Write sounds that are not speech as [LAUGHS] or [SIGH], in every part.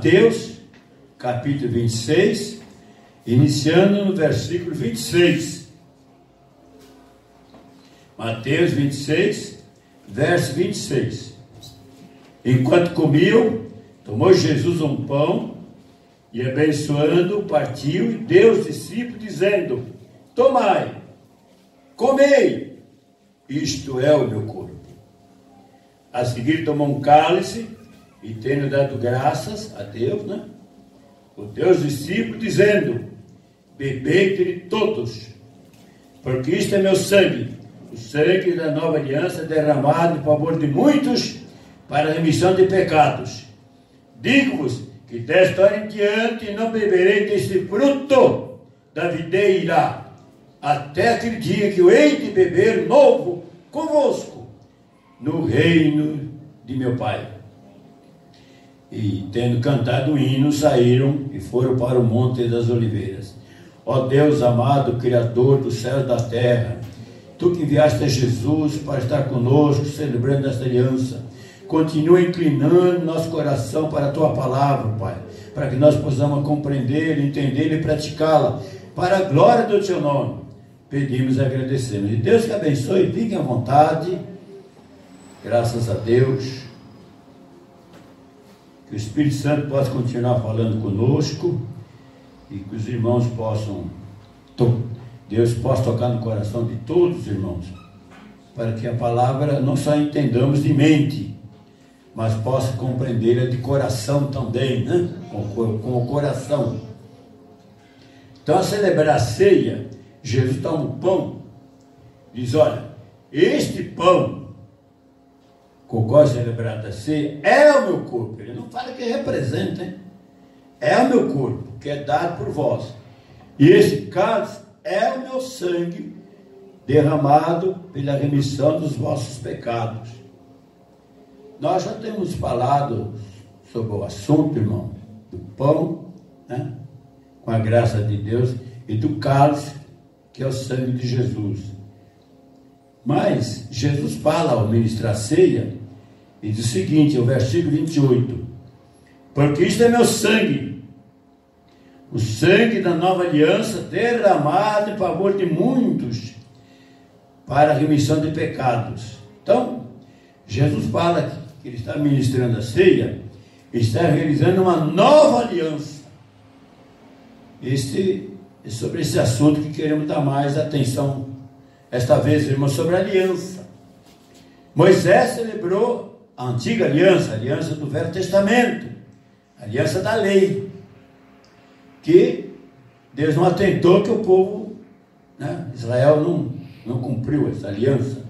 Mateus, capítulo 26, iniciando no versículo 26. Mateus 26, verso 26. Enquanto comiam, tomou Jesus um pão e, abençoando, partiu e deu aos discípulos, dizendo: Tomai, comei, isto é o meu corpo. A seguir tomou um cálice e tendo dado graças a Deus, né? O teus discípulos, dizendo: Bebei-te todos, porque isto é meu sangue, o sangue da nova aliança derramado em favor de muitos para a remissão de pecados. Digo-vos que desta hora em diante não beberei desse fruto da videira, até aquele dia que eu hei de beber novo convosco no reino de meu Pai. E tendo cantado o hino, saíram e foram para o Monte das Oliveiras. Ó Deus amado, Criador do céu e da terra, Tu que enviaste a Jesus para estar conosco, celebrando esta aliança, continua inclinando nosso coração para a Tua palavra, Pai, para que nós possamos compreender, entender e praticá-la, para a glória do Teu nome. Pedimos e agradecemos. E Deus que abençoe, fiquem à vontade. Graças a Deus. Que o Espírito Santo possa continuar falando conosco e que os irmãos possam, Deus possa tocar no coração de todos os irmãos, para que a palavra não só entendamos de mente, mas possa compreendê-la de coração também, né? com, com o coração. Então, a celebrar a ceia, Jesus dá um pão, diz: Olha, este pão qual celebrado a ceia é o meu corpo. Ele não fala que representa, hein? É o meu corpo, que é dado por vós. E esse cálice é o meu sangue derramado pela remissão dos vossos pecados. Nós já temos falado sobre o assunto, irmão, do pão, né? com a graça de Deus, e do cálice, que é o sangue de Jesus. Mas Jesus fala ao ministrar a ceia e diz o seguinte, o versículo 28. Porque isto é meu sangue, o sangue da nova aliança, derramado em favor de muitos, para a remissão de pecados. Então, Jesus fala que ele está ministrando a ceia, está realizando uma nova aliança. Este é sobre esse assunto que queremos dar mais atenção, esta vez, irmão, sobre a aliança. Moisés celebrou a antiga aliança, a aliança do Velho Testamento, a aliança da lei, que Deus não atentou que o povo, né, Israel não, não cumpriu essa aliança.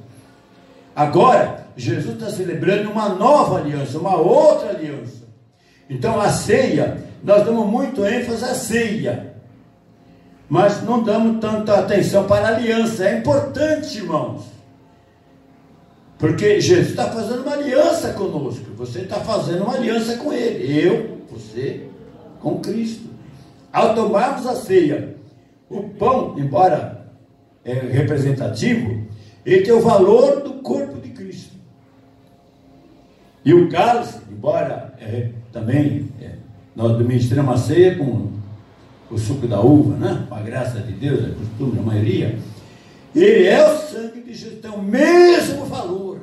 Agora, Jesus está celebrando uma nova aliança, uma outra aliança. Então, a ceia, nós damos muito ênfase à ceia, mas não damos tanta atenção para a aliança. É importante, irmãos. Porque Jesus está fazendo uma aliança conosco. Você está fazendo uma aliança com Ele. Eu, você, com Cristo. Ao tomarmos a ceia, o pão, embora é representativo, ele tem o valor do corpo de Cristo. E o cálice, embora é, também é, nós administramos a ceia com o suco da uva, né? com a graça de Deus, é costume da maioria, ele é o sangue de Jesus, tem o mesmo valor.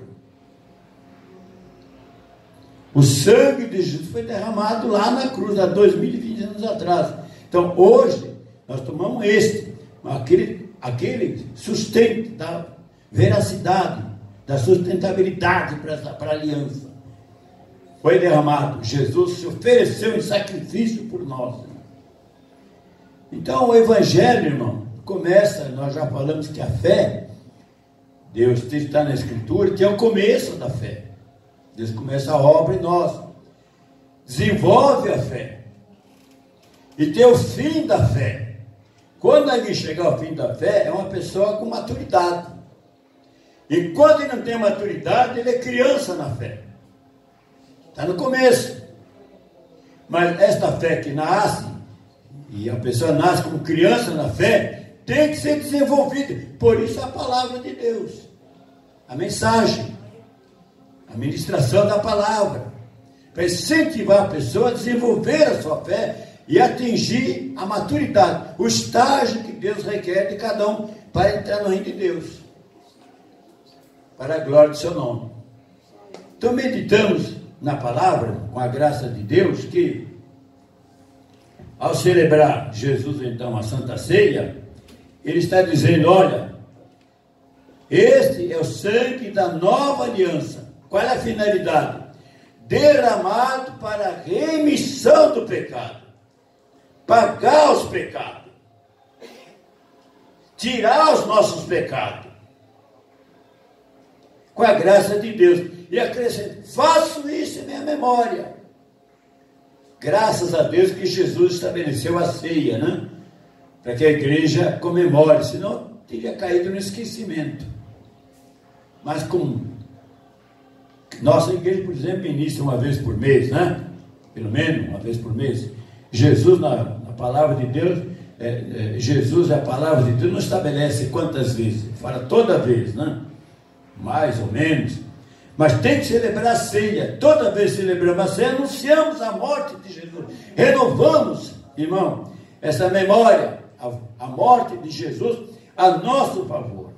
O sangue de Jesus foi derramado lá na cruz, há 2020 anos atrás. Então, hoje, nós tomamos este, aquele, aquele sustento da veracidade, da sustentabilidade para, a aliança. Foi derramado. Jesus se ofereceu em sacrifício por nós. Então, o Evangelho, irmão, começa, nós já falamos que a fé, Deus está na Escritura, que é o começo da fé. Deus começa a obra em nós, desenvolve a fé e tem o fim da fé. Quando alguém chegar ao fim da fé, é uma pessoa com maturidade. E quando ele não tem maturidade, ele é criança na fé. Está no começo. Mas esta fé que nasce, e a pessoa nasce como criança na fé, tem que ser desenvolvida. Por isso a palavra de Deus, a mensagem, a ministração da palavra. para incentivar a pessoa a desenvolver a sua fé e atingir a maturidade, o estágio que Deus requer de cada um para entrar no reino de Deus, para a glória do seu nome. Então meditamos na palavra, com a graça de Deus, que ao celebrar Jesus então a Santa Ceia, ele está dizendo: olha, este é o sangue da nova aliança. Qual é a finalidade? Derramado para a remissão do pecado, pagar os pecados, tirar os nossos pecados, com a graça de Deus. E acrescento: faço isso em minha memória. Graças a Deus que Jesus estabeleceu a ceia, né? Para que a igreja comemore, senão teria caído no esquecimento. Mas com nossa igreja, por exemplo, inicia uma vez por mês, né? Pelo menos uma vez por mês. Jesus, na, na palavra de Deus, é, é, Jesus, a palavra de Deus, não estabelece quantas vezes, fala toda vez, né? Mais ou menos. Mas tem que celebrar a ceia. Toda vez que celebramos a ceia, anunciamos a morte de Jesus. Renovamos, irmão, essa memória, a, a morte de Jesus a nosso favor.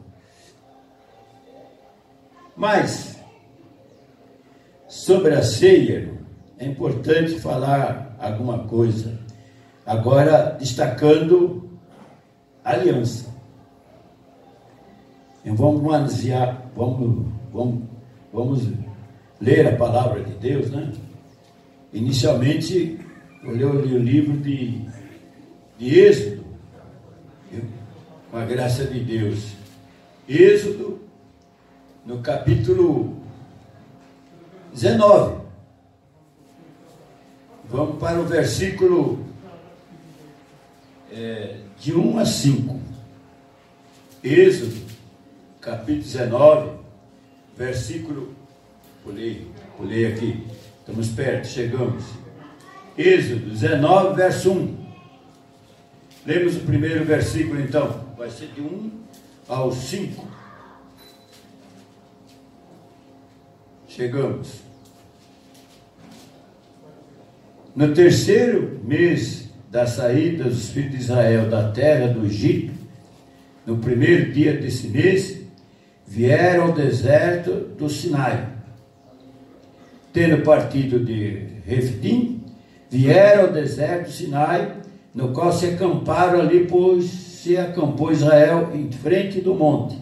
Mas, sobre a ceia, é importante falar alguma coisa. Agora, destacando a aliança. Então, vamos manusear, vamos, vamos Vamos ler a palavra de Deus, né? Inicialmente, eu li o livro de, de Êxodo, com a graça de Deus. Êxodo, no capítulo 19. Vamos para o versículo é, de 1 a 5. Êxodo, capítulo 19 versículo, pulei, pulei aqui, estamos perto, chegamos. Êxodo 19, verso 1. Lemos o primeiro versículo então, vai ser de 1 ao 5. Chegamos. No terceiro mês da saída dos filhos de Israel da terra do Egito, no primeiro dia desse mês, vieram ao deserto do Sinai. Tendo partido de Refidim, vieram ao deserto do Sinai, no qual se acamparam ali, pois se acampou Israel em frente do monte.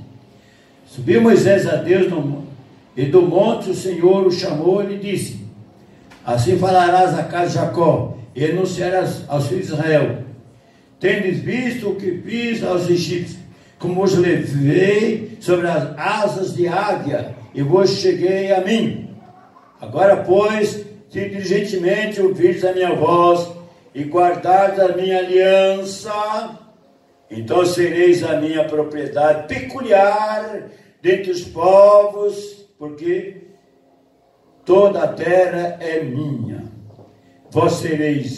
Subiu Moisés a Deus no, e do monte o Senhor o chamou e lhe disse: Assim falarás a casa de Jacó e anunciarás aos filhos de Israel: Tendes visto o que fiz aos egípcios como os levei sobre as asas de águia, e vos cheguei a mim. Agora, pois, se diligentemente ouvirdes a minha voz e guardardes a minha aliança, então sereis a minha propriedade peculiar dentre os povos, porque toda a terra é minha. Vós sereis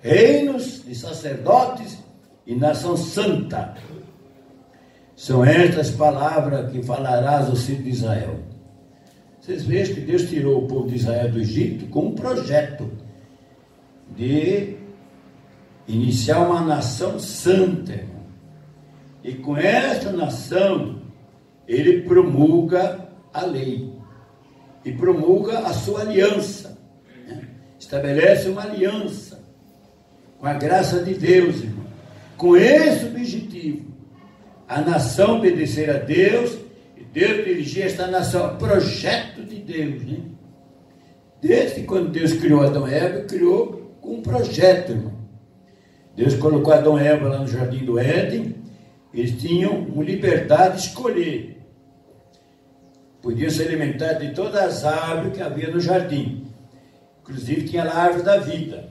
reinos de sacerdotes e nação santa. São estas palavras que falarás ao filho de Israel. Vocês vejam que Deus tirou o povo de Israel do Egito com um projeto de iniciar uma nação santa. Irmão. E com esta nação, ele promulga a lei e promulga a sua aliança. Né? Estabelece uma aliança com a graça de Deus, irmão. Com esse objetivo a nação obedecer a Deus e Deus dirigir esta nação. Projeto de Deus, né? Desde quando Deus criou Adão e Eva, criou com um projeto, irmão. Deus colocou Adão e Eva lá no jardim do Éden, eles tinham liberdade de escolher. Podiam se alimentar de todas as árvores que havia no jardim. Inclusive tinha a árvore da vida.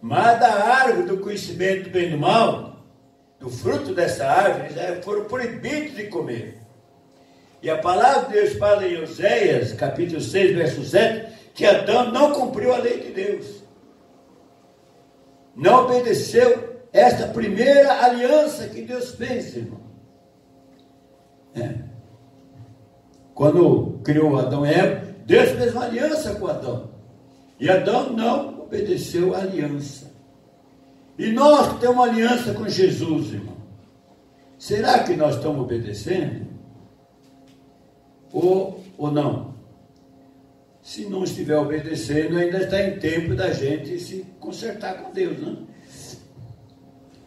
Mas da árvore do conhecimento do bem e do mal, do fruto dessa árvore já foram proibidos de comer. E a palavra de Deus fala em Oséias, capítulo 6, verso 7, que Adão não cumpriu a lei de Deus. Não obedeceu esta primeira aliança que Deus fez, irmão. É. Quando criou Adão e Eva, Deus fez uma aliança com Adão. E Adão não obedeceu à aliança. E nós temos uma aliança com Jesus, irmão. Será que nós estamos obedecendo? Ou, ou não? Se não estiver obedecendo, ainda está em tempo da gente se consertar com Deus, né?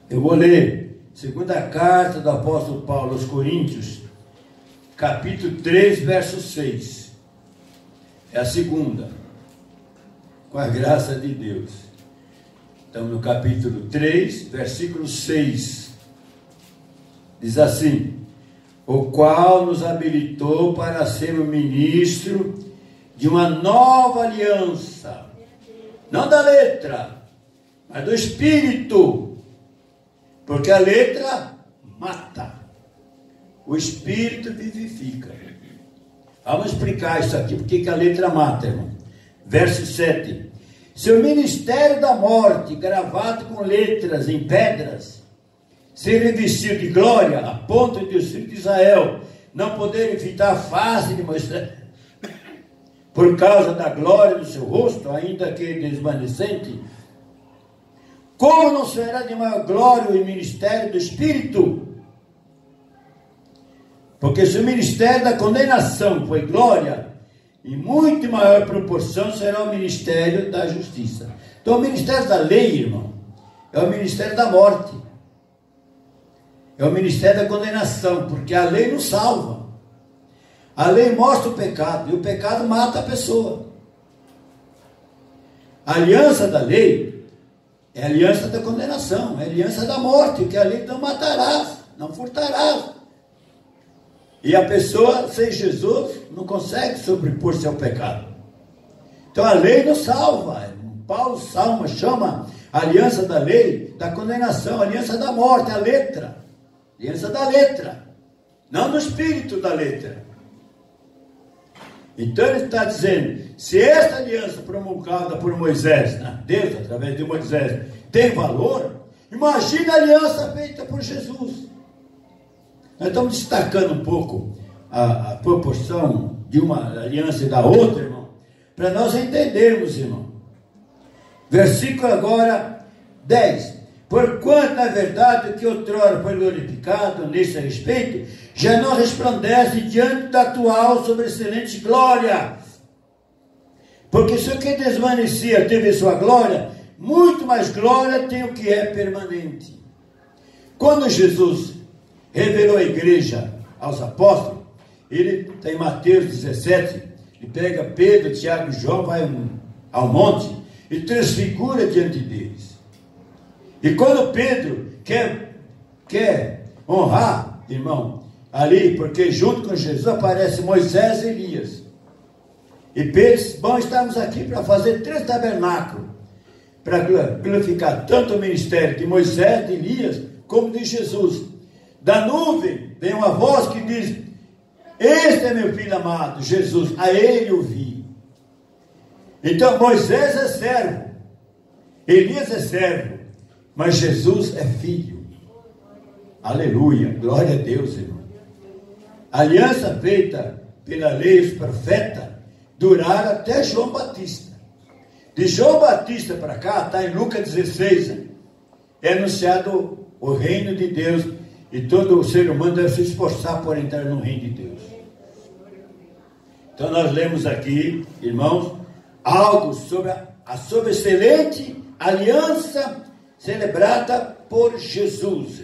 Eu vou ler segunda carta do apóstolo Paulo aos Coríntios, capítulo 3, verso 6. É a segunda. Com a graça de Deus. Estamos no capítulo 3, versículo 6. Diz assim: O qual nos habilitou para ser o ministro de uma nova aliança, não da letra, mas do espírito, porque a letra mata, o espírito vivifica. Vamos explicar isso aqui, porque que a letra mata, irmão. Verso 7. Seu ministério da morte, gravado com letras em pedras, ser revestido de glória, a ponto de os filhos de Israel não poderem fitar a face de Moisés, por causa da glória do seu rosto, ainda que desvanecente, como não será de maior glória o ministério do Espírito? Porque se o ministério da condenação foi glória, em muito maior proporção será o ministério da justiça. Então, o ministério da lei, irmão, é o ministério da morte, é o ministério da condenação, porque a lei não salva. A lei mostra o pecado e o pecado mata a pessoa. A aliança da lei é a aliança da condenação, é a aliança da morte, que a lei não matarás, não furtarás. E a pessoa, sem Jesus, não consegue sobrepor-se ao pecado. Então a lei não salva. Paulo Salma chama a aliança da lei da condenação, a aliança da morte, a letra. Aliança da letra, não do espírito da letra. Então ele está dizendo: se esta aliança promulgada por Moisés, Deus através de Moisés, tem valor, imagina a aliança feita por Jesus. Nós estamos destacando um pouco a, a proporção de uma aliança e da outra, irmão, para nós entendermos, irmão. Versículo agora 10. Porquanto, na verdade, o que outrora foi glorificado nesse respeito, já não resplandece diante da atual sobre excelente glória. Porque se o que desvanecia teve sua glória, muito mais glória tem o que é permanente. Quando Jesus revelou a igreja aos apóstolos, ele tem Mateus 17, ele pega Pedro, Tiago e João, vai ao monte e transfigura diante deles. E quando Pedro quer, quer honrar, irmão, ali, porque junto com Jesus aparece Moisés e Elias. E Pedro disse, bom, estamos aqui para fazer três tabernáculos, para glorificar tanto o ministério de Moisés, de Elias, como de Jesus. Da nuvem vem uma voz que diz, este é meu filho amado, Jesus, a ele ouvi. Então Moisés é servo, Elias é servo, mas Jesus é filho. Aleluia, glória a Deus, irmão. A aliança feita pela lei e os profetas duraram até João Batista. De João Batista para cá, está em Lucas 16, é anunciado o reino de Deus e todo ser humano deve se esforçar por entrar no reino de Deus. Então nós lemos aqui, irmãos, algo sobre a, a sobre excelente aliança celebrada por Jesus.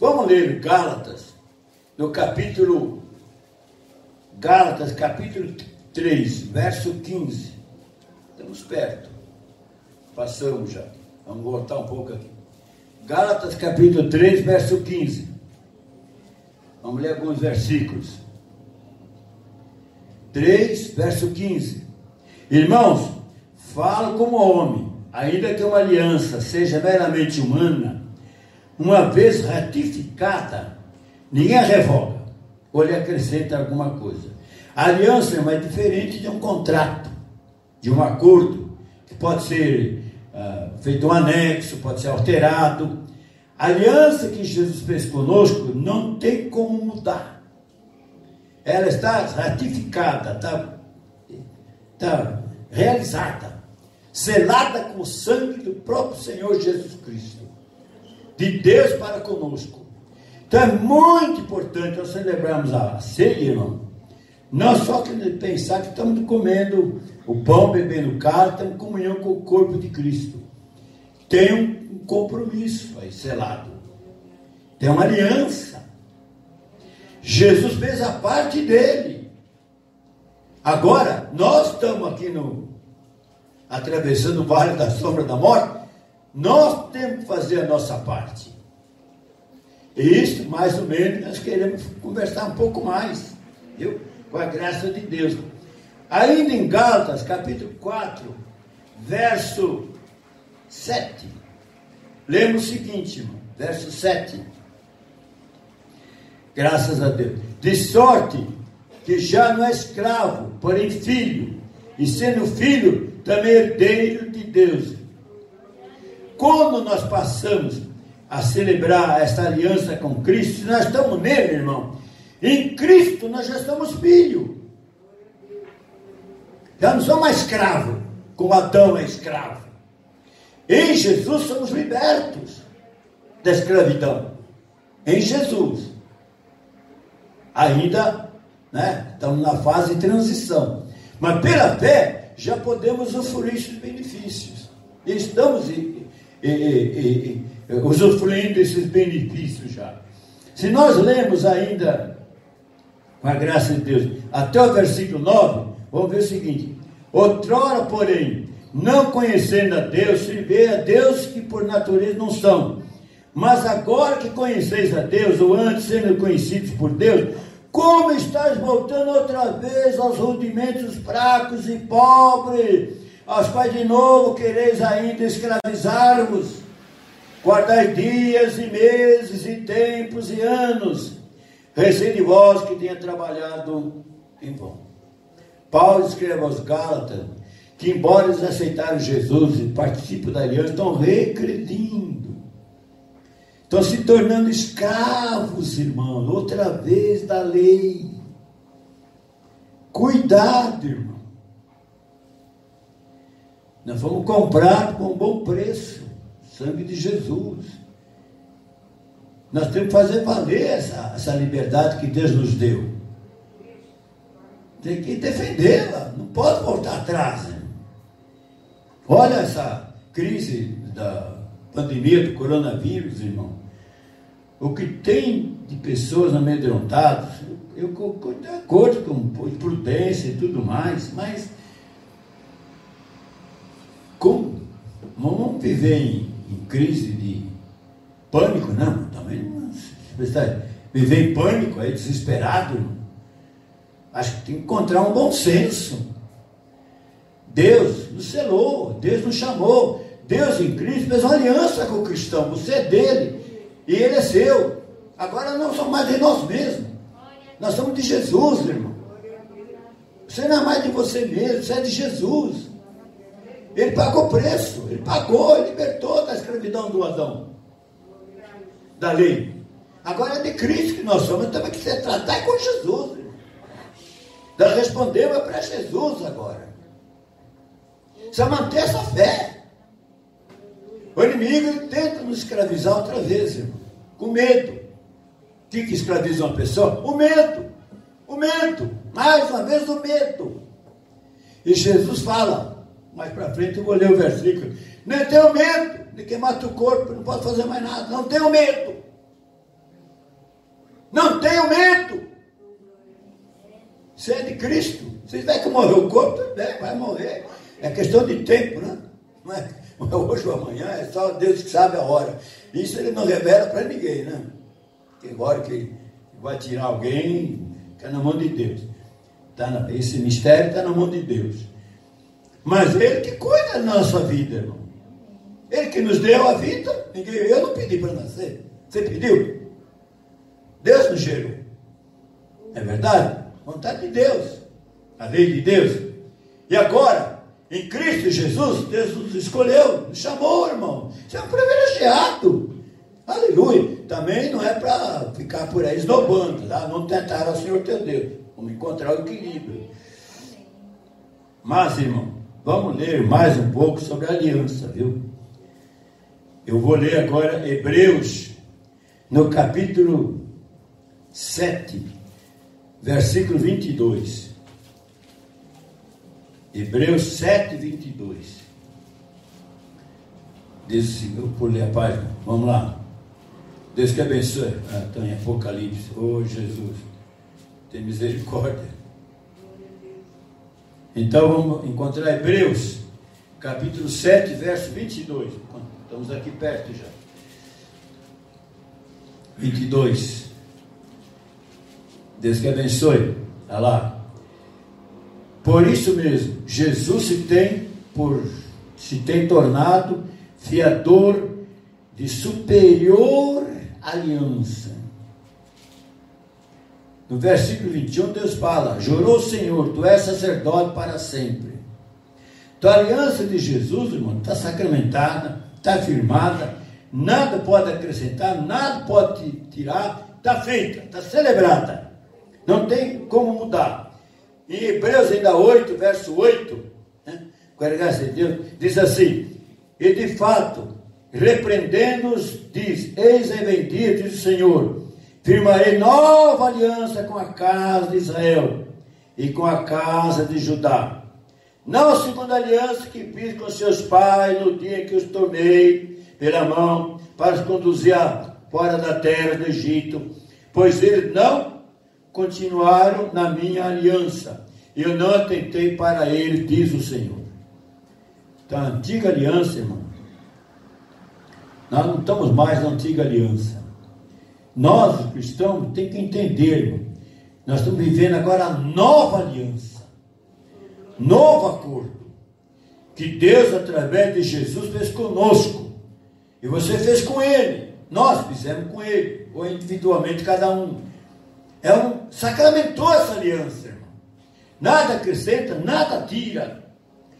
Vamos ler Gálatas, no capítulo Gálatas, capítulo 3, verso 15. Estamos perto. Passamos já. Vamos voltar um pouco aqui. Gálatas, capítulo 3, verso 15. Vamos ler alguns versículos. 3, verso 15. Irmãos, falo como homem ainda que uma aliança seja meramente humana, uma vez ratificada, ninguém a revoga ou lhe acrescenta alguma coisa. A aliança é diferente de um contrato, de um acordo, que pode ser uh, feito um anexo, pode ser alterado. A aliança que Jesus fez conosco não tem como mudar. Ela está ratificada, está, está realizada, selada com o sangue do próprio Senhor Jesus Cristo, de Deus para conosco. Então é muito importante nós celebrarmos a ceia, irmão. Não só pensar que estamos comendo o pão, bebendo carne, estamos em comunhão com o corpo de Cristo. Tem um compromisso aí selado. Tem uma aliança. Jesus fez a parte dele. Agora, nós estamos aqui no atravessando o vale da sombra da morte. Nós temos que fazer a nossa parte. Isso, mais ou menos, nós queremos conversar um pouco mais. Viu? Com a graça de Deus. Ainda em Gálatas, capítulo 4, verso 7. Lemos o seguinte, irmão, verso 7. Graças a Deus. De sorte que já não é escravo, porém filho, e sendo filho, também herdeiro de Deus. Quando nós passamos a celebrar esta aliança com Cristo, nós estamos nele, irmão. Em Cristo nós já estamos filhos. Já não somos mais escravos, como Adão é escravo. Em Jesus somos libertos da escravidão. Em Jesus. Ainda né, estamos na fase de transição. Mas pela fé já podemos usufruir esses benefícios. Estamos e, e, e, usufruindo esses benefícios já. Se nós lemos ainda, com a graça de Deus, até o versículo 9, vamos ver o seguinte: Outrora, porém, não conhecendo a Deus, servei a Deus que por natureza não são. Mas agora que conheceis a Deus, ou antes sendo conhecidos por Deus, como estás voltando outra vez aos rudimentos fracos e pobres, aos quais de novo quereis ainda escravizar-vos? Guardai dias e meses e tempos e anos, recém de vós que tenha trabalhado em vão. Paulo escreve aos Gálatas que, embora eles aceitaram Jesus e participam da aliança, estão regredindo. Estão se tornando escravos, irmão, outra vez da lei. Cuidado, irmão. Nós vamos comprar com um bom preço sangue de Jesus. Nós temos que fazer valer essa, essa liberdade que Deus nos deu. Tem que defendê-la, não pode voltar atrás. Né? Olha essa crise da pandemia do coronavírus, irmão. O que tem de pessoas amedrontadas, eu estou de acordo com prudência e tudo mais, mas como vamos viver em, crise de pânico? Não, também não. Viver em pânico, é desesperado. Acho que tem que encontrar um bom senso. Deus nos selou, Deus nos chamou. Deus em Cristo fez uma aliança com o cristão. Você é dele e ele é seu. Agora não somos mais de nós mesmos. Nós somos de Jesus, irmão. Você não é mais de você mesmo, você é de Jesus. Ele pagou preço, ele pagou, ele libertou da escravidão do Adão, da lei. Agora é de Cristo que nós somos, temos que se tratar com Jesus. Nós respondemos para Jesus agora. Precisa manter essa fé. O inimigo tenta nos escravizar outra vez, irmão. Com medo. O que, que escraviza uma pessoa? O medo. O medo. Mais uma vez o medo. E Jesus fala, mais para frente eu vou ler o versículo. Não tenho medo de que mata o corpo, não posso fazer mais nada. Não tenho medo. Não tenho medo. Você é de Cristo. Se tiver que morrer o corpo, também vai morrer. É questão de tempo, né? Não é, não é hoje ou amanhã, é só Deus que sabe a hora. Isso ele não revela para ninguém, né? Que agora que vai tirar alguém, está na mão de Deus. Tá na, esse mistério está na mão de Deus. Mas Ele que cuida da nossa vida, irmão. Ele que nos deu a vida. Eu não pedi para nascer. Você pediu? Deus nos gerou. É verdade? Vontade de Deus. A lei de Deus. E agora, em Cristo Jesus, Deus nos escolheu, nos chamou, irmão. Você é um privilegiado. Aleluia. Também não é para ficar por aí esnobando, tá? Não tentar ao Senhor teu Deus. Vamos encontrar o equilíbrio. Mas, irmão, vamos ler mais um pouco sobre a aliança, viu? Eu vou ler agora Hebreus, no capítulo 7, versículo 22. Hebreus 7, 22. Diz assim, eu pulei a página, vamos lá. Deus que abençoe. Ah, então em Apocalipse, oh Jesus, tem misericórdia. Então vamos encontrar Hebreus, capítulo 7, verso 22. Estamos aqui perto já. 22. Deus que abençoe. Olha lá. Por isso mesmo, Jesus se tem por se tem tornado fiador de superior aliança. No versículo 21, Deus fala: Jurou o Senhor, tu és sacerdote para sempre. Então a aliança de Jesus, irmão, está sacramentada, está firmada, nada pode acrescentar, nada pode tirar, está feita, está celebrada. Não tem como mudar. Em Hebreus ainda 8, verso 8, né, com a graça de Deus, diz assim: E de fato, repreendendo-os, diz: Eis aí vem diz o Senhor, firmarei nova aliança com a casa de Israel e com a casa de Judá. Não a aliança que fiz com seus pais no dia que os tomei pela mão para os conduzir fora da terra do Egito, pois eles não continuaram na minha aliança. Eu não atentei para eles, diz o Senhor. Então, a antiga aliança, irmão, nós não estamos mais na antiga aliança. Nós, os cristãos, tem que entender, irmão. Nós estamos vivendo agora a nova aliança, novo acordo, que Deus, através de Jesus, fez conosco. E você fez com Ele, nós fizemos com Ele, ou individualmente cada um. É um, sacramentou essa aliança, irmão. Nada acrescenta, nada tira.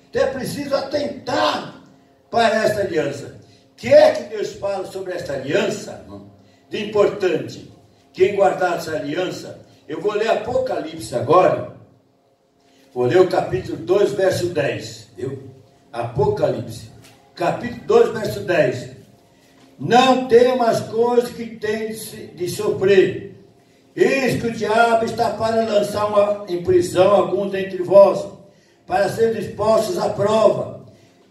Então é preciso atentar para essa aliança que é que Deus fala sobre esta aliança, irmão? Importante. Quem guardar essa aliança, eu vou ler Apocalipse agora. Vou ler o capítulo 2, verso 10. Viu? Apocalipse. Capítulo 2, verso 10. Não tem as coisas que tem de sofrer. Eis que o diabo está para lançar uma, em prisão alguns dentre vós, para ser dispostos à prova,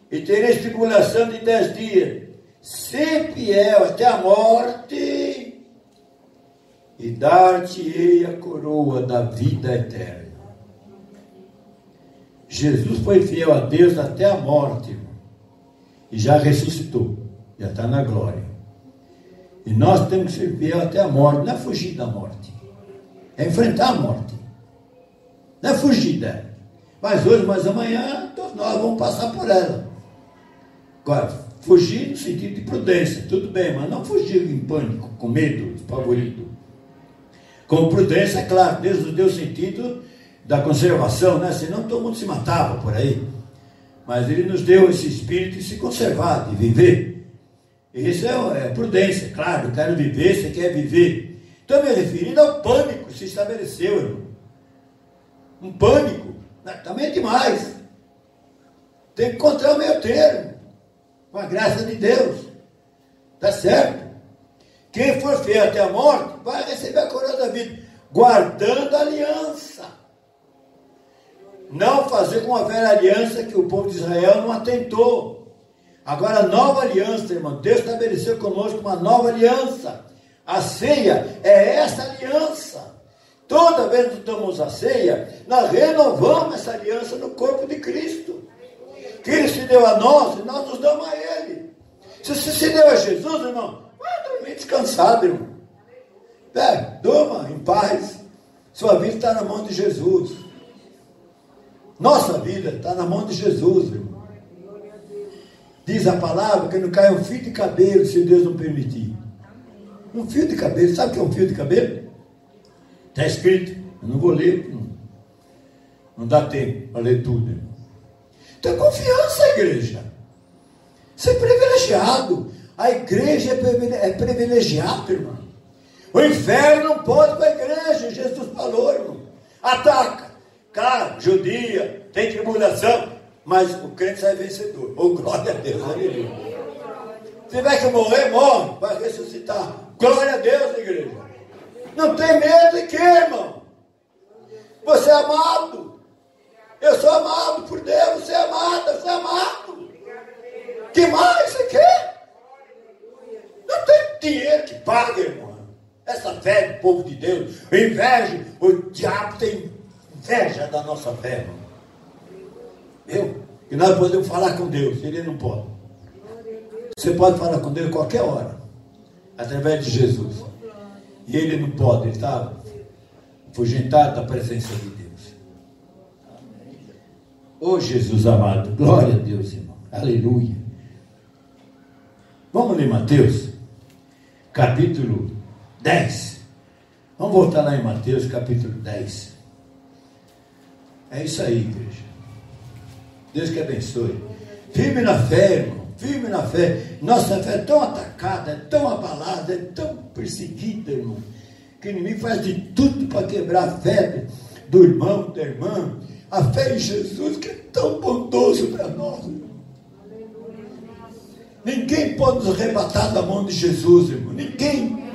e tereis tribulação de dez dias ser fiel até a morte, e dar-te-ei a coroa da vida eterna. Jesus foi fiel a Deus até a morte, e já ressuscitou, já está na glória. E nós temos que ser fiel até a morte, não é fugir da morte, é enfrentar a morte, não é fugir dela. Mas hoje, mas amanhã, todos nós vamos passar por ela. Agora, Fugir no sentido de prudência, tudo bem, mas não fugir em pânico, com medo, espavorido. Com prudência, é claro, Deus nos deu o sentido da conservação, né? senão todo mundo se matava por aí. Mas Ele nos deu esse espírito de se conservar, de viver. Isso é, é prudência, claro, eu quero viver, você quer viver. Estou me referindo ao pânico que se estabeleceu, irmão. Um pânico, né? também é demais. Tem que encontrar o meio termo com a graça de Deus. Está certo? Quem for fiel até a morte vai receber a coroa da vida, guardando a aliança. Não fazer com a velha aliança que o povo de Israel não atentou. Agora, nova aliança, irmão, Deus estabeleceu conosco uma nova aliança. A ceia é essa aliança. Toda vez que tomamos a ceia, nós renovamos essa aliança no corpo de Cristo Ele se deu a nós e nós nos damos a Ele. Se se deu a Jesus, irmão, descansado, irmão. É, durma em paz. Sua vida está na mão de Jesus. Nossa vida está na mão de Jesus, irmão. Diz a palavra que não cai um fio de cabelo se Deus não permitir. Um fio de cabelo, sabe o que é um fio de cabelo? Está escrito, eu não vou ler, não, não dá tempo para ler tudo. Irmão. Tenha confiança, igreja. É privilegiado. A igreja é, é privilegiada, irmão. O inferno não pode para a igreja. Jesus falou, irmão. Ataca. Claro, judia, tem tribulação. Mas o crente sai vencedor. Oh, glória a Deus, aleluia. Se tiver que morrer, morre, vai ressuscitar. Glória a Deus, igreja. Não tem medo de quê, irmão? Você é amado. Eu sou amado por Deus, você é amada, você é amado. Que mais você quer? Não tem dinheiro que pague, irmão. Essa fé do povo de Deus, inveja, o diabo tem inveja da nossa fé, irmão. Viu? E nós podemos falar com Deus, ele não pode. Você pode falar com Deus qualquer hora, através de Jesus. E ele não pode, ele está fugentado da presença de Deus. Ô oh, Jesus amado, glória a Deus, irmão. Aleluia. Vamos ler Mateus, capítulo 10. Vamos voltar lá em Mateus, capítulo 10. É isso aí, igreja. Deus que abençoe. Firme na fé, irmão. Firme na fé. Nossa fé é tão atacada, é tão abalada, é tão perseguida, irmão. Que o inimigo faz de tudo para quebrar a fé do irmão, da irmã. A fé em Jesus, que é tão bondoso para nós, irmão. Ninguém pode nos arrebatar da mão de Jesus, irmão. Ninguém.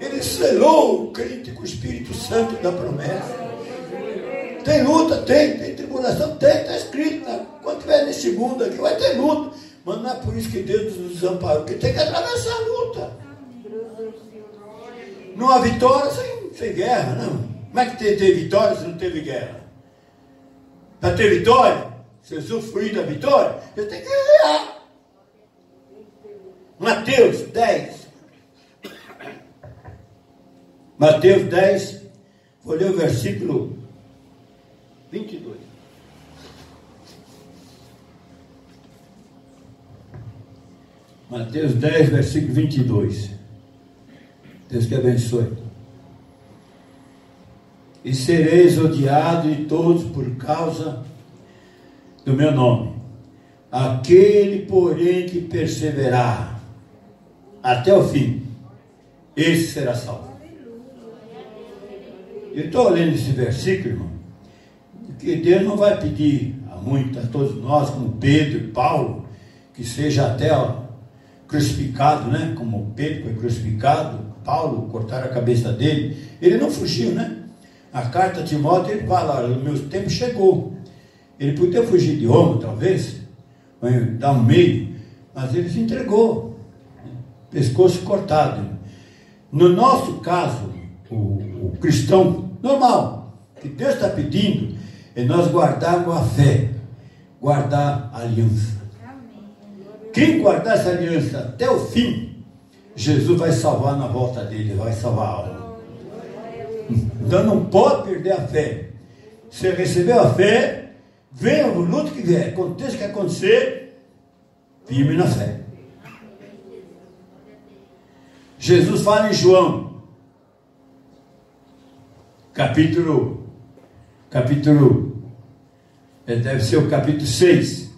Ele selou o crente com o Espírito Santo da promessa. Tem luta, tem, tem tribulação, tem, está escrito. Né? Quando tiver nesse mundo aqui, vai ter luta. Mas não é por isso que Deus nos desamparou, porque tem que atravessar a luta. Não há vitória sem, sem guerra, não. Como é que tem, tem vitória se não teve guerra? Para ter vitória, se usufruir da vitória, você tem que guerrear. Mateus 10. Mateus 10, vou ler o versículo 22. Mateus 10, versículo 22. Deus que abençoe. E sereis odiados de todos por causa do meu nome. Aquele, porém, que perseverar até o fim, esse será salvo. Eu estou lendo esse versículo, irmão, porque Deus não vai pedir a muito, a todos nós, como Pedro e Paulo, que seja até ó, crucificado, né? Como Pedro foi crucificado, Paulo cortaram a cabeça dele. Ele não fugiu, né? A carta de Timóteo ele fala, o meu tempo chegou. Ele podia fugir de Roma, talvez, dar um meio, mas ele se entregou. Pescoço cortado. No nosso caso, o, o cristão normal, que Deus está pedindo, é nós guardarmos a fé, guardar a aliança. Quem guardar essa aliança até o fim, Jesus vai salvar na volta dele, vai salvar a alma. Então não pode perder a fé. Você recebeu a fé, venha o luto que vier, aconteça o que acontecer, firme na fé. Jesus fala em João, capítulo capítulo, eh, deve ser o capítulo 6.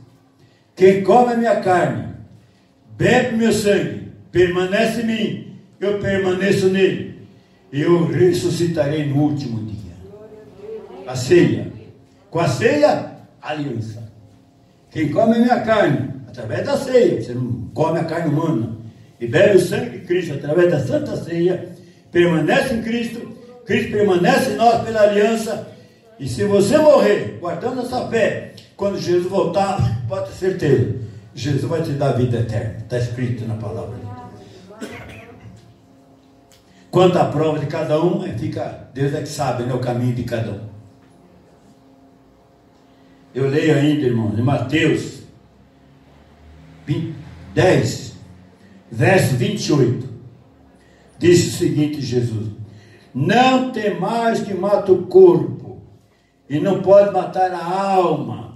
Quem come a minha carne, bebe meu sangue, permanece em mim, eu permaneço nele, eu ressuscitarei no último dia. A ceia. Com a ceia, aliança. Quem come a minha carne, através da ceia, você não come a carne humana, e bebe o sangue de Cristo através da santa ceia, permanece em Cristo, Cristo permanece em nós pela aliança, e se você morrer guardando essa fé, quando Jesus voltar, pode ter certeza, Jesus vai te dar vida eterna. Está escrito na palavra. Quanto à prova de cada um, fica, Deus é que sabe né, o caminho de cada um. Eu leio ainda, irmãos, em Mateus 10, verso 28. Disse o seguinte: Jesus: Não temais que mata o corpo e não pode matar a alma.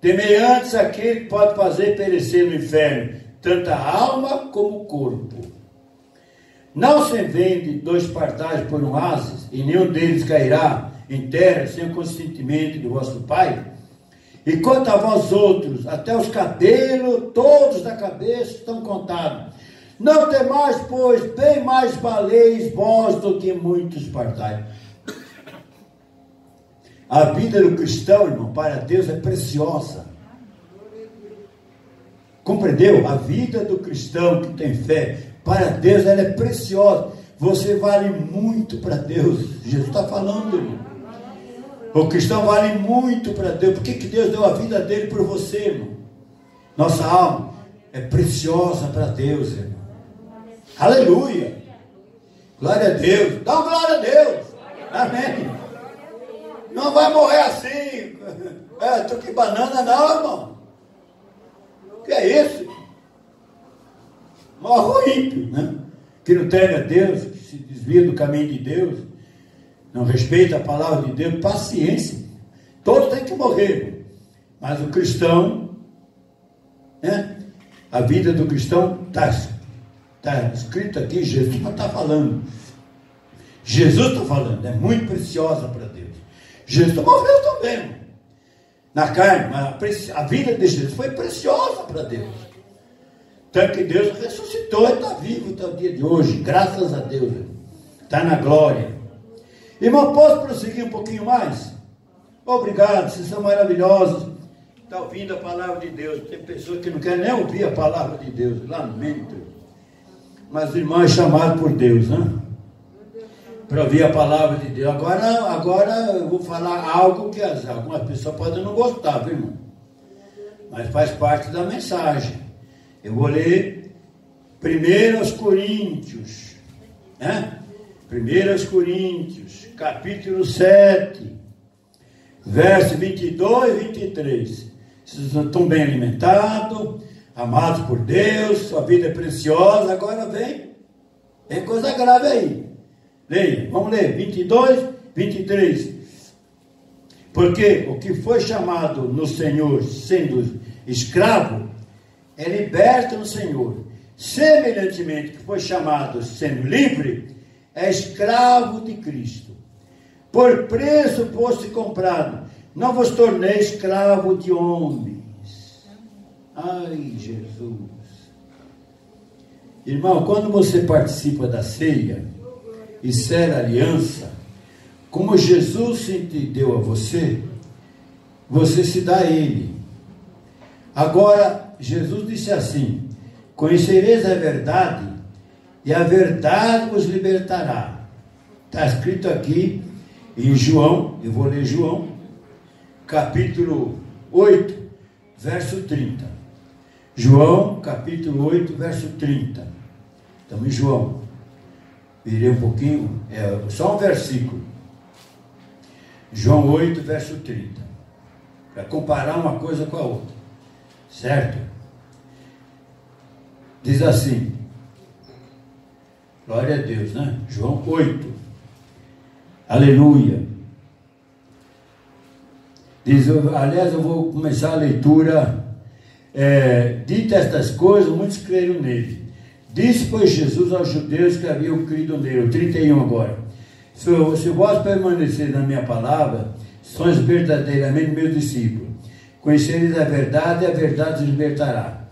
Temei antes aquele que pode fazer perecer no inferno, tanto a alma como o corpo. Não se vende dois pardais por um ases, e nenhum deles cairá em terra sem o consentimento de vosso Pai? E quanto a vós outros, até os cabelos todos da cabeça estão contados. Não temais, pois, bem mais valeis vós do que muitos pardais. A vida do cristão, irmão, para Deus é preciosa. Compreendeu? A vida do cristão que tem fé, para Deus ela é preciosa. Você vale muito para Deus. Jesus está falando, irmão. O cristão vale muito para Deus. Por que, que Deus deu a vida dele por você, irmão? Nossa alma é preciosa para Deus, irmão. Aleluia. Glória a Deus. Dá uma glória a Deus. Amém. Não vai morrer assim. É, tô que banana não, irmão. Que é isso? Morre o ímpio, né? Que não teme a Deus, que se desvia do caminho de Deus, não respeita a palavra de Deus, paciência. Todos têm que morrer. Mas o cristão, né? A vida do cristão está tá escrito aqui, Jesus está falando. Jesus está falando, é muito preciosa para Deus. Jesus morreu também. Na carne, mas a vida de Jesus foi preciosa para Deus. Tanto que Deus ressuscitou e está vivo até o dia de hoje, graças a Deus. Está na glória. Irmão, posso prosseguir um pouquinho mais? Obrigado, vocês são maravilhosos. Está ouvindo a palavra de Deus. Tem pessoas que não querem nem ouvir a palavra de Deus. Lamento. Mas o irmão é chamado por Deus, né? Para ouvir a palavra de Deus. Agora, agora eu vou falar algo que as, algumas pessoas podem não gostar, viu, irmão? Mas faz parte da mensagem. Eu vou ler 1 Coríntios, né? 1 Coríntios, capítulo 7, verso 22 e 23. Vocês estão bem alimentados, amados por Deus, sua vida é preciosa. Agora vem, tem coisa grave aí. Leia, vamos ler, 22, 23. Porque o que foi chamado no Senhor sendo escravo, é liberto no Senhor. Semelhantemente, que foi chamado sendo livre, é escravo de Cristo. Por preço fosse comprado, não vos tornei escravo de homens. Ai, Jesus. Irmão, quando você participa da ceia e ser aliança, como Jesus se deu a você, você se dá a Ele. Agora, Jesus disse assim: Conhecereis a verdade, e a verdade vos libertará. Está escrito aqui em João, eu vou ler João, capítulo 8, verso 30. João, capítulo 8, verso 30. Estamos em João. Virei um pouquinho, é só um versículo. João 8, verso 30. Para comparar uma coisa com a outra. Certo? Diz assim. Glória a Deus, né? João 8. Aleluia. Diz, aliás, eu vou começar a leitura. É, Dita estas coisas, muitos creram nele. Disse, pois, Jesus aos judeus que haviam crido nele. 31 agora. Se, se vós permanecer na minha palavra, sois verdadeiramente meus discípulos. Conhecereis a verdade e a verdade os libertará.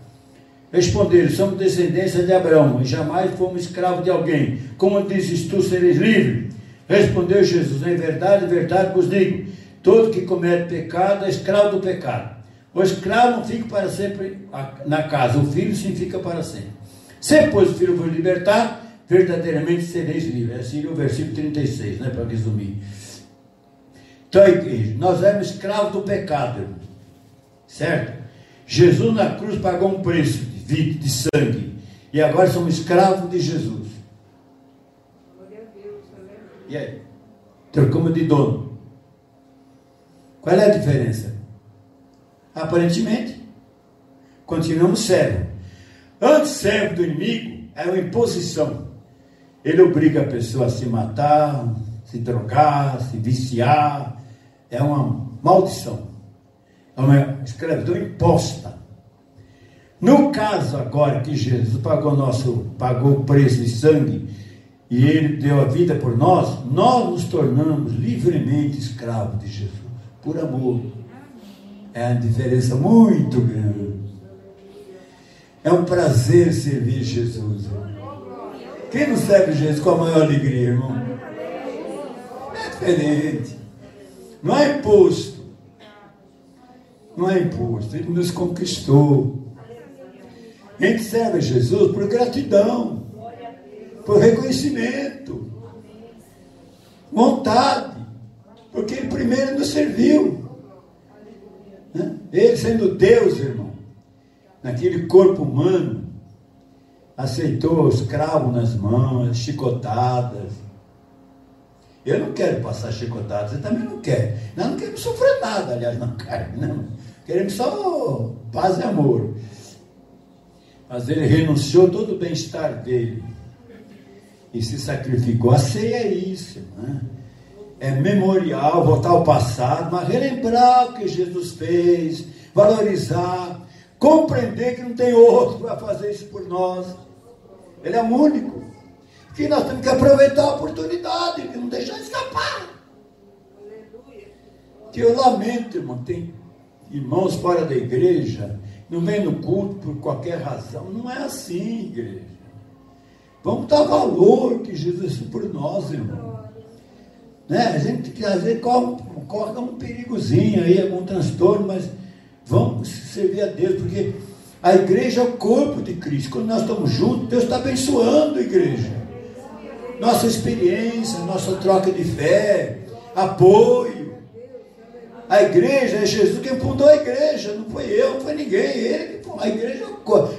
Responderam: Somos descendência de Abraão e jamais fomos escravos de alguém. Como dizes tu, seres livre? Respondeu Jesus: Em verdade, verdade vos digo: todo que comete pecado é escravo do pecado. O escravo não fica para sempre na casa, o filho sim fica para sempre. Se, pois, o filho vos libertar, verdadeiramente sereis livres. Assim é o versículo 36, né, para resumir. Então, nós éramos escravos do pecado, certo? Jesus na cruz pagou um preço de vida, de sangue, e agora somos escravos de Jesus. E aí? Trocamos de dono. Qual é a diferença? Aparentemente, continuamos servos. Antes, servo do inimigo é uma imposição. Ele obriga a pessoa a se matar, se drogar, se viciar. É uma maldição. É uma escravidão imposta. No caso agora que Jesus pagou nosso, pagou o preço de sangue e ele deu a vida por nós, nós nos tornamos livremente escravos de Jesus, por amor. É uma diferença muito grande. É um prazer servir Jesus. Quem não serve Jesus com a maior alegria, irmão? É diferente. Não é imposto. Não é imposto. Ele nos conquistou. A gente serve a Jesus por gratidão, por reconhecimento, vontade, porque Ele primeiro nos serviu. Né? Ele sendo Deus, irmão, naquele corpo humano, aceitou os cravos nas mãos, chicotadas. Eu não quero passar chicotadas, você também não quer. Nós não queremos sofrer nada, aliás, na carne, não. Queremos só paz e amor. Mas ele renunciou todo o bem-estar dele e se sacrificou. A ceia é isso, né? É memorial, voltar ao passado, mas relembrar o que Jesus fez, valorizar, compreender que não tem outro para fazer isso por nós. Ele é o único. Que nós temos que aproveitar a oportunidade, que não deixar escapar. Que eu lamento, irmão, tem irmãos fora da igreja, não vem no culto por qualquer razão. Não é assim, igreja. Vamos dar valor que Jesus fez por nós, irmão. Né? A gente às vezes corre, corre um perigozinho aí, algum transtorno, mas vamos servir a Deus, porque a igreja é o corpo de Cristo. Quando nós estamos juntos, Deus está abençoando a igreja. Nossa experiência, nossa troca de fé, apoio. A igreja é Jesus quem fundou a igreja, não foi eu, não foi ninguém, ele que. A igreja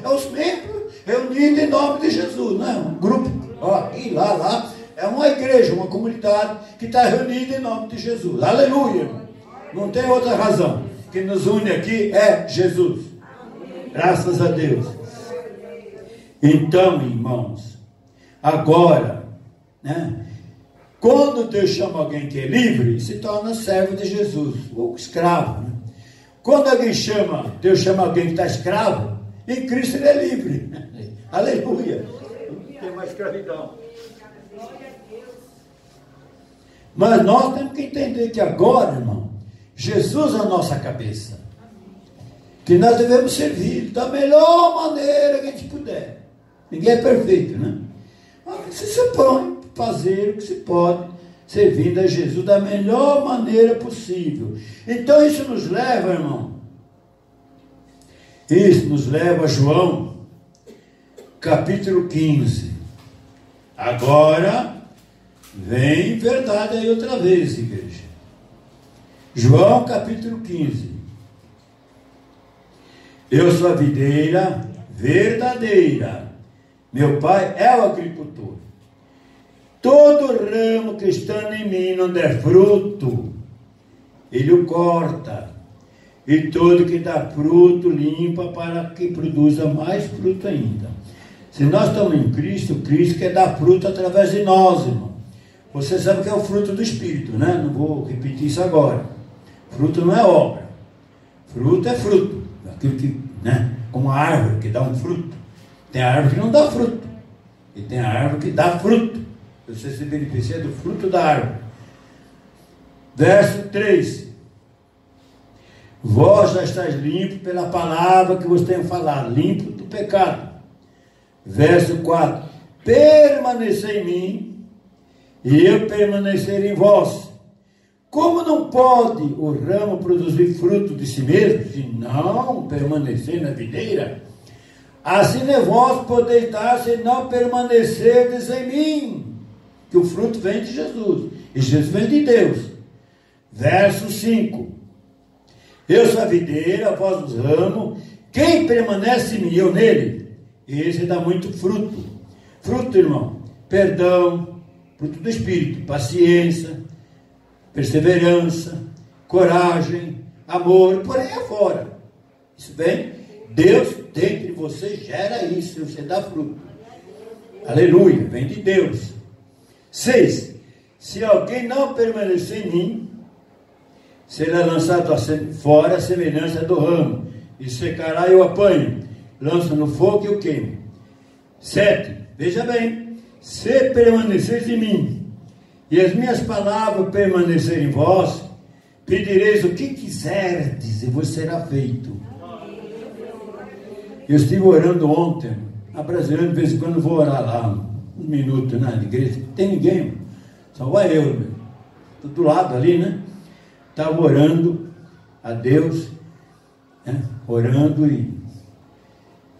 é os membros reunidos em nome de Jesus, não é um grupo, ó, aqui, lá, lá. É uma igreja, uma comunidade que está reunida em nome de Jesus. Aleluia! Não tem outra razão. Que nos une aqui é Jesus. Graças a Deus. Então, irmãos, agora, né? Quando Deus chama alguém que é livre, se torna servo de Jesus, ou escravo. Né? Quando alguém chama, Deus chama alguém que está escravo, em Cristo ele é livre. [LAUGHS] Aleluia. Não tem mais escravidão. Mas nós temos que entender que agora, irmão, Jesus é a nossa cabeça que nós devemos servir da melhor maneira que a gente puder. Ninguém é perfeito, né? Mas você se põe fazer o que se pode, servindo a Jesus da melhor maneira possível. Então isso nos leva, irmão, isso nos leva a João, capítulo 15. Agora vem verdade aí outra vez, igreja. João capítulo 15. Eu sou a videira verdadeira. Meu pai é o agricultor. Todo ramo que está em mim não der fruto, ele o corta. E todo que dá fruto, limpa para que produza mais fruto ainda. Se nós estamos em Cristo, Cristo quer dar fruto através de nós, irmão. Você sabe que é o fruto do Espírito, né? Não vou repetir isso agora. Fruto não é obra. Fruto é fruto aquilo que, né, como a árvore que dá um fruto. Tem a árvore que não dá fruto. E tem a árvore que dá fruto. Você se beneficia do fruto da árvore. Verso 3. Vós já estáis limpo pela palavra que vos tenho falado, limpo do pecado. Verso 4. Permanecei em mim, e eu permanecerei em vós. Como não pode o ramo produzir fruto de si mesmo, se não permanecer na videira? Assim é vós podeis dar se não permanecerdes em mim. Que o fruto vem de Jesus. E Jesus vem de Deus. Verso 5. Eu sou a videira, vós os ramos. Quem permanece em mim, eu nele, esse dá muito fruto. Fruto, irmão, perdão, fruto do Espírito, paciência, perseverança, coragem, amor, por aí afora. Isso bem? Deus dentro de você gera isso, você dá fruto. Aleluia, vem de Deus. Seis, se alguém não permanecer em mim, será lançado fora a semelhança do ramo, e secará e o apanho, lança no fogo e o queima. Sete, veja bem, se permaneceres em mim, e as minhas palavras permanecerem em vós, pedireis o que quiserdes e vos será feito. Eu estive orando ontem, a de vez em quando vou orar lá, um minuto na igreja, tem ninguém, só vai eu, do lado ali, né? estava orando a Deus, né? orando e,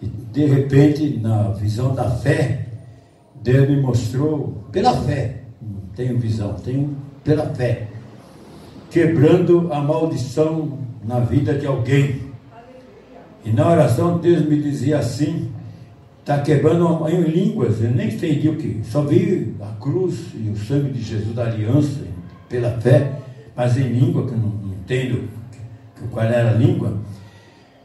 e de repente, na visão da fé, Deus me mostrou, pela fé, tenho visão, tenho pela fé, quebrando a maldição na vida de alguém. E na oração Deus me dizia assim, está quebrando em línguas, eu nem entendi o que, só vi a cruz e o sangue de Jesus da aliança, pela fé, mas em língua, que eu não, não entendo qual era a língua,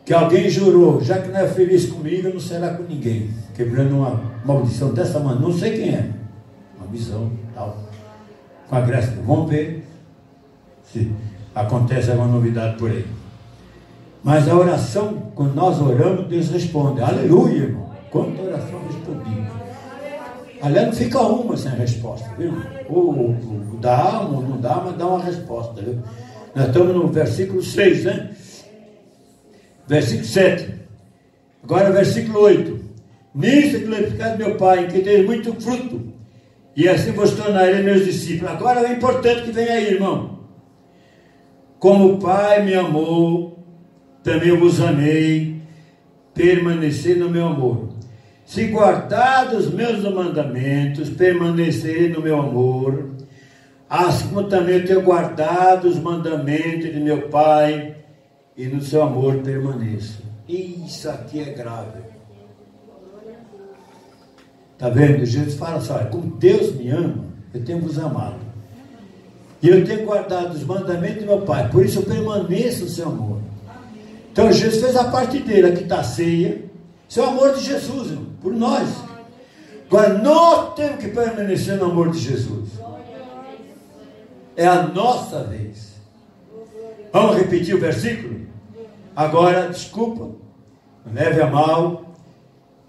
que alguém jurou, já que não é feliz comigo, não será com ninguém, quebrando uma maldição dessa maneira, não sei quem é, uma visão tal, com a graça, vamos ver se acontece alguma novidade por aí. Mas a oração, quando nós oramos, Deus responde. Aleluia, irmão. Quanta oração respondida. Aliás, não fica uma sem resposta, viu? Ou, dá, ou não dá, mas dá uma resposta, viu? Nós estamos no versículo 6, né? Versículo 7. Agora, versículo 8. Nisso glorificado meu Pai, que tem muito fruto, e assim vos tornarei meus discípulos. Agora é importante que venha aí, irmão. Como o Pai me amou, também vos amei, permanecer no meu amor. Se guardar os meus mandamentos, permanecerei no meu amor, assim como também tenho guardado os mandamentos de meu Pai, e no seu amor permaneço. Isso aqui é grave. Está vendo? Jesus fala assim: olha, como Deus me ama, eu tenho vos amado. E eu tenho guardado os mandamentos de meu Pai, por isso eu permaneço no seu amor. Então Jesus fez a parte dele, aqui está a ceia. Isso é o amor de Jesus, irmão, por nós. Agora nós temos que permanecer no amor de Jesus. É a nossa vez. Vamos repetir o versículo? Agora, desculpa, não leve a mal.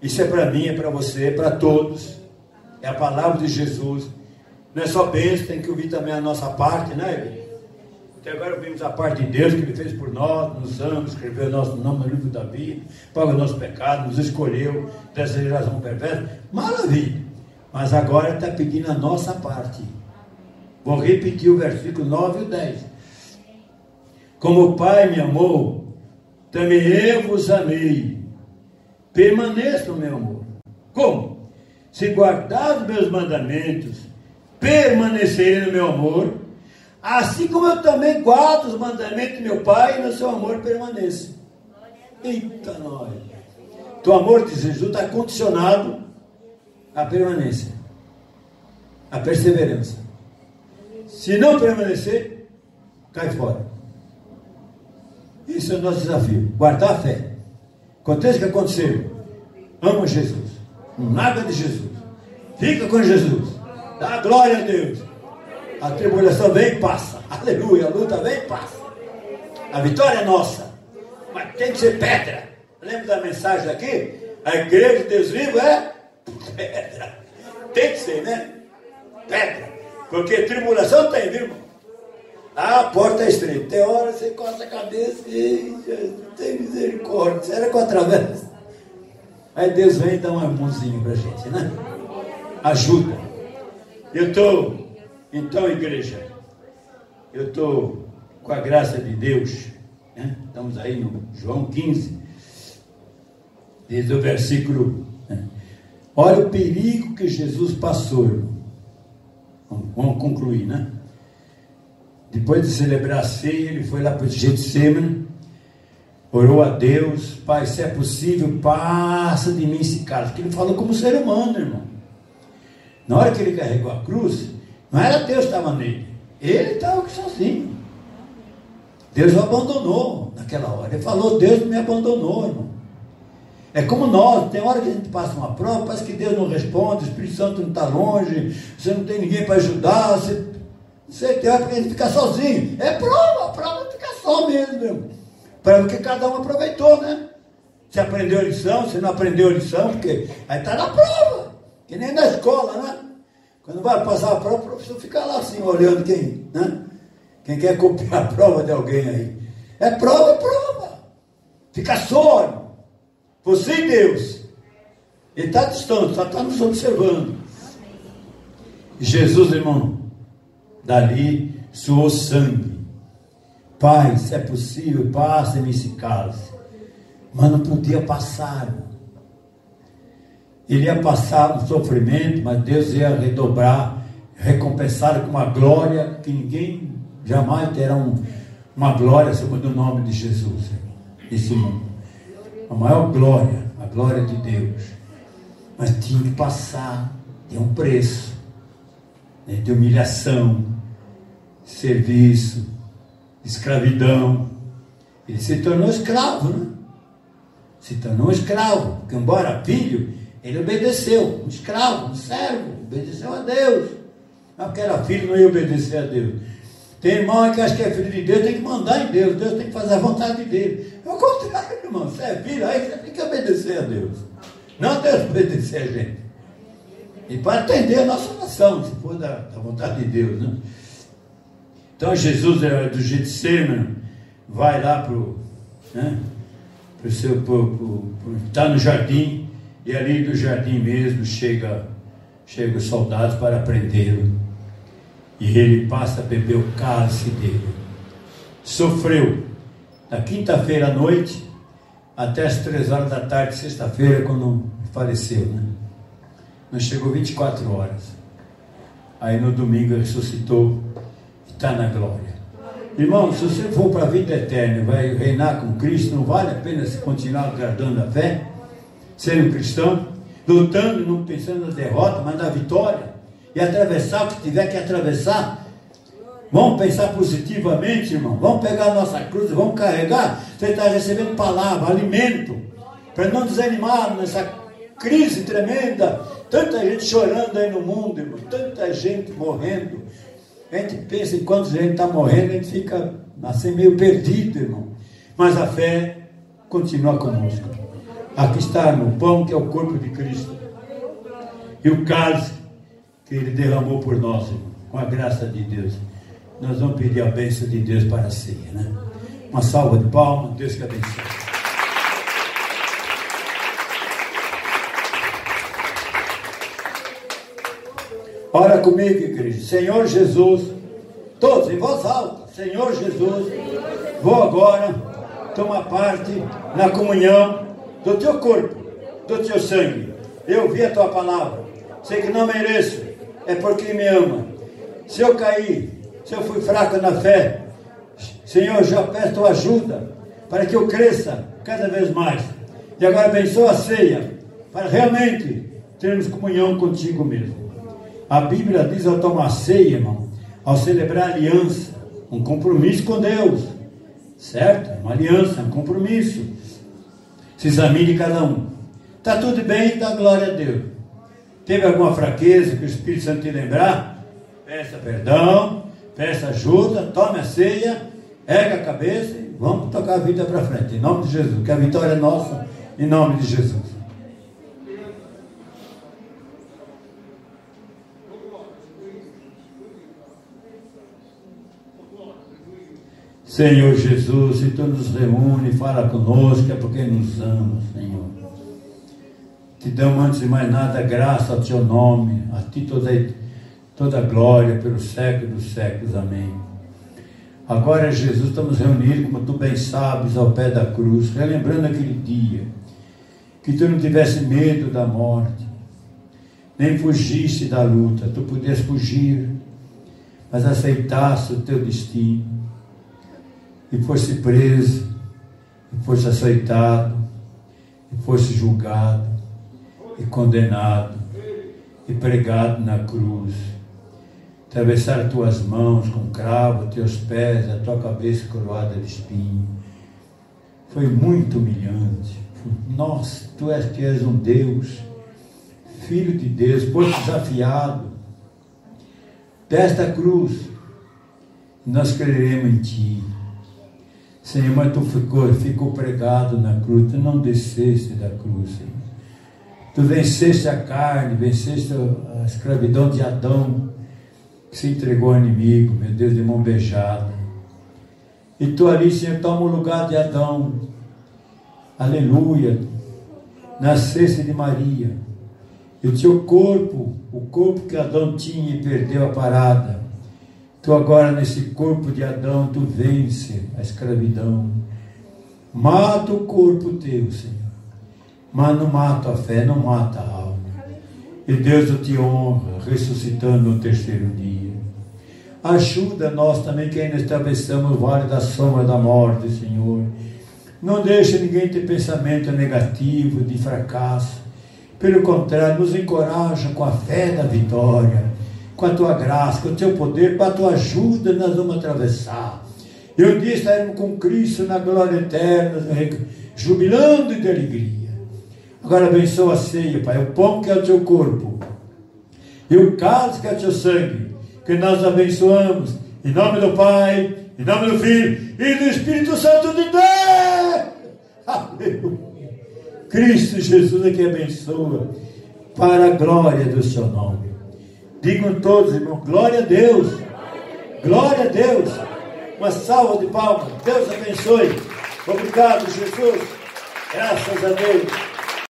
Isso é para mim, é para você, é para todos. É a palavra de Jesus. Não é só bênção, tem que ouvir também a nossa parte, né? Até agora vimos a parte de Deus que Ele fez por nós, nos ama, escreveu nosso nome no livro da vida, paga o nosso pecado, nos escolheu dessa geração perversa. Maravilha! Mas agora está pedindo a nossa parte. Vou repetir o versículo 9 e o 10. Como o Pai me amou, também eu vos amei. Permaneça no meu amor. Como? Se guardar os meus mandamentos, permanecerem no meu amor, Assim como eu também guardo os mandamentos de meu Pai e no seu amor permaneço. Eita nós! O amor de Jesus está condicionado à permanência, à perseverança. Se não permanecer, cai fora. Isso é o nosso desafio. Guardar a fé. Aconteça o que acontecer. Ama Jesus. Nada de Jesus. Fica com Jesus. Dá glória a Deus. A tribulação vem e passa. Aleluia. A luta vem e passa. A vitória é nossa. Mas tem que ser pedra. Lembra da mensagem aqui? A igreja de Deus vivo é pedra. Tem que ser, né? Pedra. Porque tribulação tem, viu? Ah, a porta é estreita. Tem hora você coça a cabeça e tem misericórdia. Será que eu atravesso? Aí Deus vem e dá um mãozinha pra gente, né? Ajuda. Eu estou então, igreja, eu estou com a graça de Deus, né? estamos aí no João 15, desde o versículo. Né? Olha o perigo que Jesus passou. Vamos, vamos concluir, né? Depois de celebrar a ceia, ele foi lá para o Getsemane, orou a Deus, Pai, se é possível, passa de mim esse cálice. Porque ele falou como ser humano, irmão. Na hora que ele carregou a cruz, não era Deus que estava nele. Ele estava sozinho. Deus o abandonou naquela hora. Ele falou, Deus me abandonou, irmão. É como nós, tem hora que a gente passa uma prova, parece que Deus não responde, o Espírito Santo não está longe, você não tem ninguém para ajudar, você, você tem hora que a gente fica sozinho. É prova, a prova fica só mesmo, meu. Para que cada um aproveitou, né? Você aprendeu a lição, você não aprendeu a lição, porque aí está na prova, que nem na escola, né? Quando vai passar a prova, o professor fica lá assim, olhando quem, né? Quem quer copiar a prova de alguém aí. É prova, é prova. Fica só, Você e Deus. Ele está distante, só está nos observando. Jesus, irmão, dali suou sangue. Pai, se é possível, passe-me esse cálice. Mas não podia passar. Ele ia passar um sofrimento, mas Deus ia redobrar, recompensar com uma glória que ninguém jamais terá um, uma glória segundo o nome de Jesus nesse mundo. A maior glória, a glória de Deus. Mas tinha que passar, tem um preço né, de humilhação, serviço, escravidão. Ele se tornou escravo, né? Se tornou escravo, porque embora filho, ele obedeceu, um escravo, um servo, obedeceu a Deus. Não porque era filho, não ia obedecer a Deus. Tem irmão que acha que é filho de Deus, tem que mandar em Deus, Deus tem que fazer a vontade dele. É o contrário, irmão. Você é filho, aí você tem que obedecer a Deus. Não Deus [LAUGHS] obedecer a gente. E para atender a nossa nação, se for da, da vontade de Deus, né? Então Jesus é do Getsemane, vai lá para o né, pro seu, está no jardim, e ali do jardim mesmo chega, chega os soldados para prendê-lo. E ele passa a beber o cálice dele. Sofreu da quinta-feira à noite até as três horas da tarde, sexta-feira, quando faleceu, né? Não chegou 24 horas. Aí no domingo ressuscitou está na glória. Irmão, se você for para a vida eterna, vai reinar com Cristo, não vale a pena se continuar guardando a fé, sendo cristão, lutando, não pensando na derrota, mas na vitória, e atravessar o que tiver que atravessar. Vamos pensar positivamente, irmão. Vamos pegar a nossa cruz, vamos carregar. Você está recebendo palavra, alimento, para não desanimar nessa crise tremenda. Tanta gente chorando aí no mundo, irmão. Tanta gente morrendo a gente pensa em quantos a gente está morrendo, a gente fica assim meio perdido, irmão. Mas a fé continua conosco. Aqui está no pão que é o corpo de Cristo. E o cálice que ele derramou por nós, irmão, com a graça de Deus. Nós vamos pedir a bênção de Deus para a ceia, né? Uma salva de palmas, Deus que abençoe. Ora comigo, igreja. Senhor Jesus, todos em voz alta. Senhor Jesus, vou agora tomar parte na comunhão do teu corpo, do teu sangue. Eu vi a tua palavra. Sei que não mereço, é porque me ama. Se eu cair, se eu fui fraco na fé, Senhor, já peço tua ajuda para que eu cresça cada vez mais. E agora abençoa a ceia para realmente termos comunhão contigo mesmo. A Bíblia diz ao tomar ceia, irmão, ao celebrar aliança, um compromisso com Deus, certo? Uma aliança, um compromisso. Se examine cada um. Está tudo bem, dá glória a Deus. Teve alguma fraqueza que o Espírito Santo te lembrar? Peça perdão, peça ajuda, tome a ceia, erga a cabeça e vamos tocar a vida para frente. Em nome de Jesus, que a vitória é nossa, em nome de Jesus. Senhor Jesus, se tu nos reúne, fala conosco, é porque nos ama, Senhor. Te damos antes de mais nada graça ao teu nome, a ti toda, toda glória pelos séculos dos séculos. Amém. Agora, Jesus, estamos reunidos, como tu bem sabes, ao pé da cruz, relembrando aquele dia, que tu não tivesse medo da morte, nem fugisse da luta, tu podias fugir, mas aceitasse o teu destino e fosse preso, e fosse aceitado, e fosse julgado, e condenado, e pregado na cruz. Atravessar tuas mãos com cravo, teus pés, a tua cabeça coroada de espinho. Foi muito humilhante. Nossa, tu és que és um Deus, Filho de Deus, foi desafiado desta cruz. Nós creremos em Ti. Senhor, mas tu ficou, ficou pregado na cruz, tu não desceste da cruz, Senhor. Tu venceste a carne, venceste a escravidão de Adão, que se entregou ao inimigo, meu Deus, de mão beijada. E tu ali, Senhor, toma o lugar de Adão. Aleluia. Nasceste de Maria. E o teu corpo, o corpo que Adão tinha e perdeu a parada, Tu agora nesse corpo de Adão, tu vence a escravidão. Mata o corpo teu, Senhor. Mas não mata a fé, não mata a alma. E Deus eu te honra, ressuscitando no terceiro dia. Ajuda nós também que ainda atravessamos o vale da sombra da morte, Senhor. Não deixe ninguém ter pensamento negativo, de fracasso. Pelo contrário, nos encoraja com a fé da vitória, com a tua graça, com o teu poder, com a tua ajuda, nós vamos atravessar. E um dia estaremos com Cristo na glória eterna, jubilando de alegria. Agora abençoa a ceia, Pai, o pão que é o teu corpo, e o cálice que é o teu sangue, que nós abençoamos, em nome do Pai, em nome do Filho e do Espírito Santo de Deus. Aleluia. Cristo Jesus é que abençoa, para a glória do seu nome. Digam todos, irmão, glória a Deus. Glória a Deus. Uma salva de palmas. Deus abençoe. Obrigado, Jesus. Graças a Deus.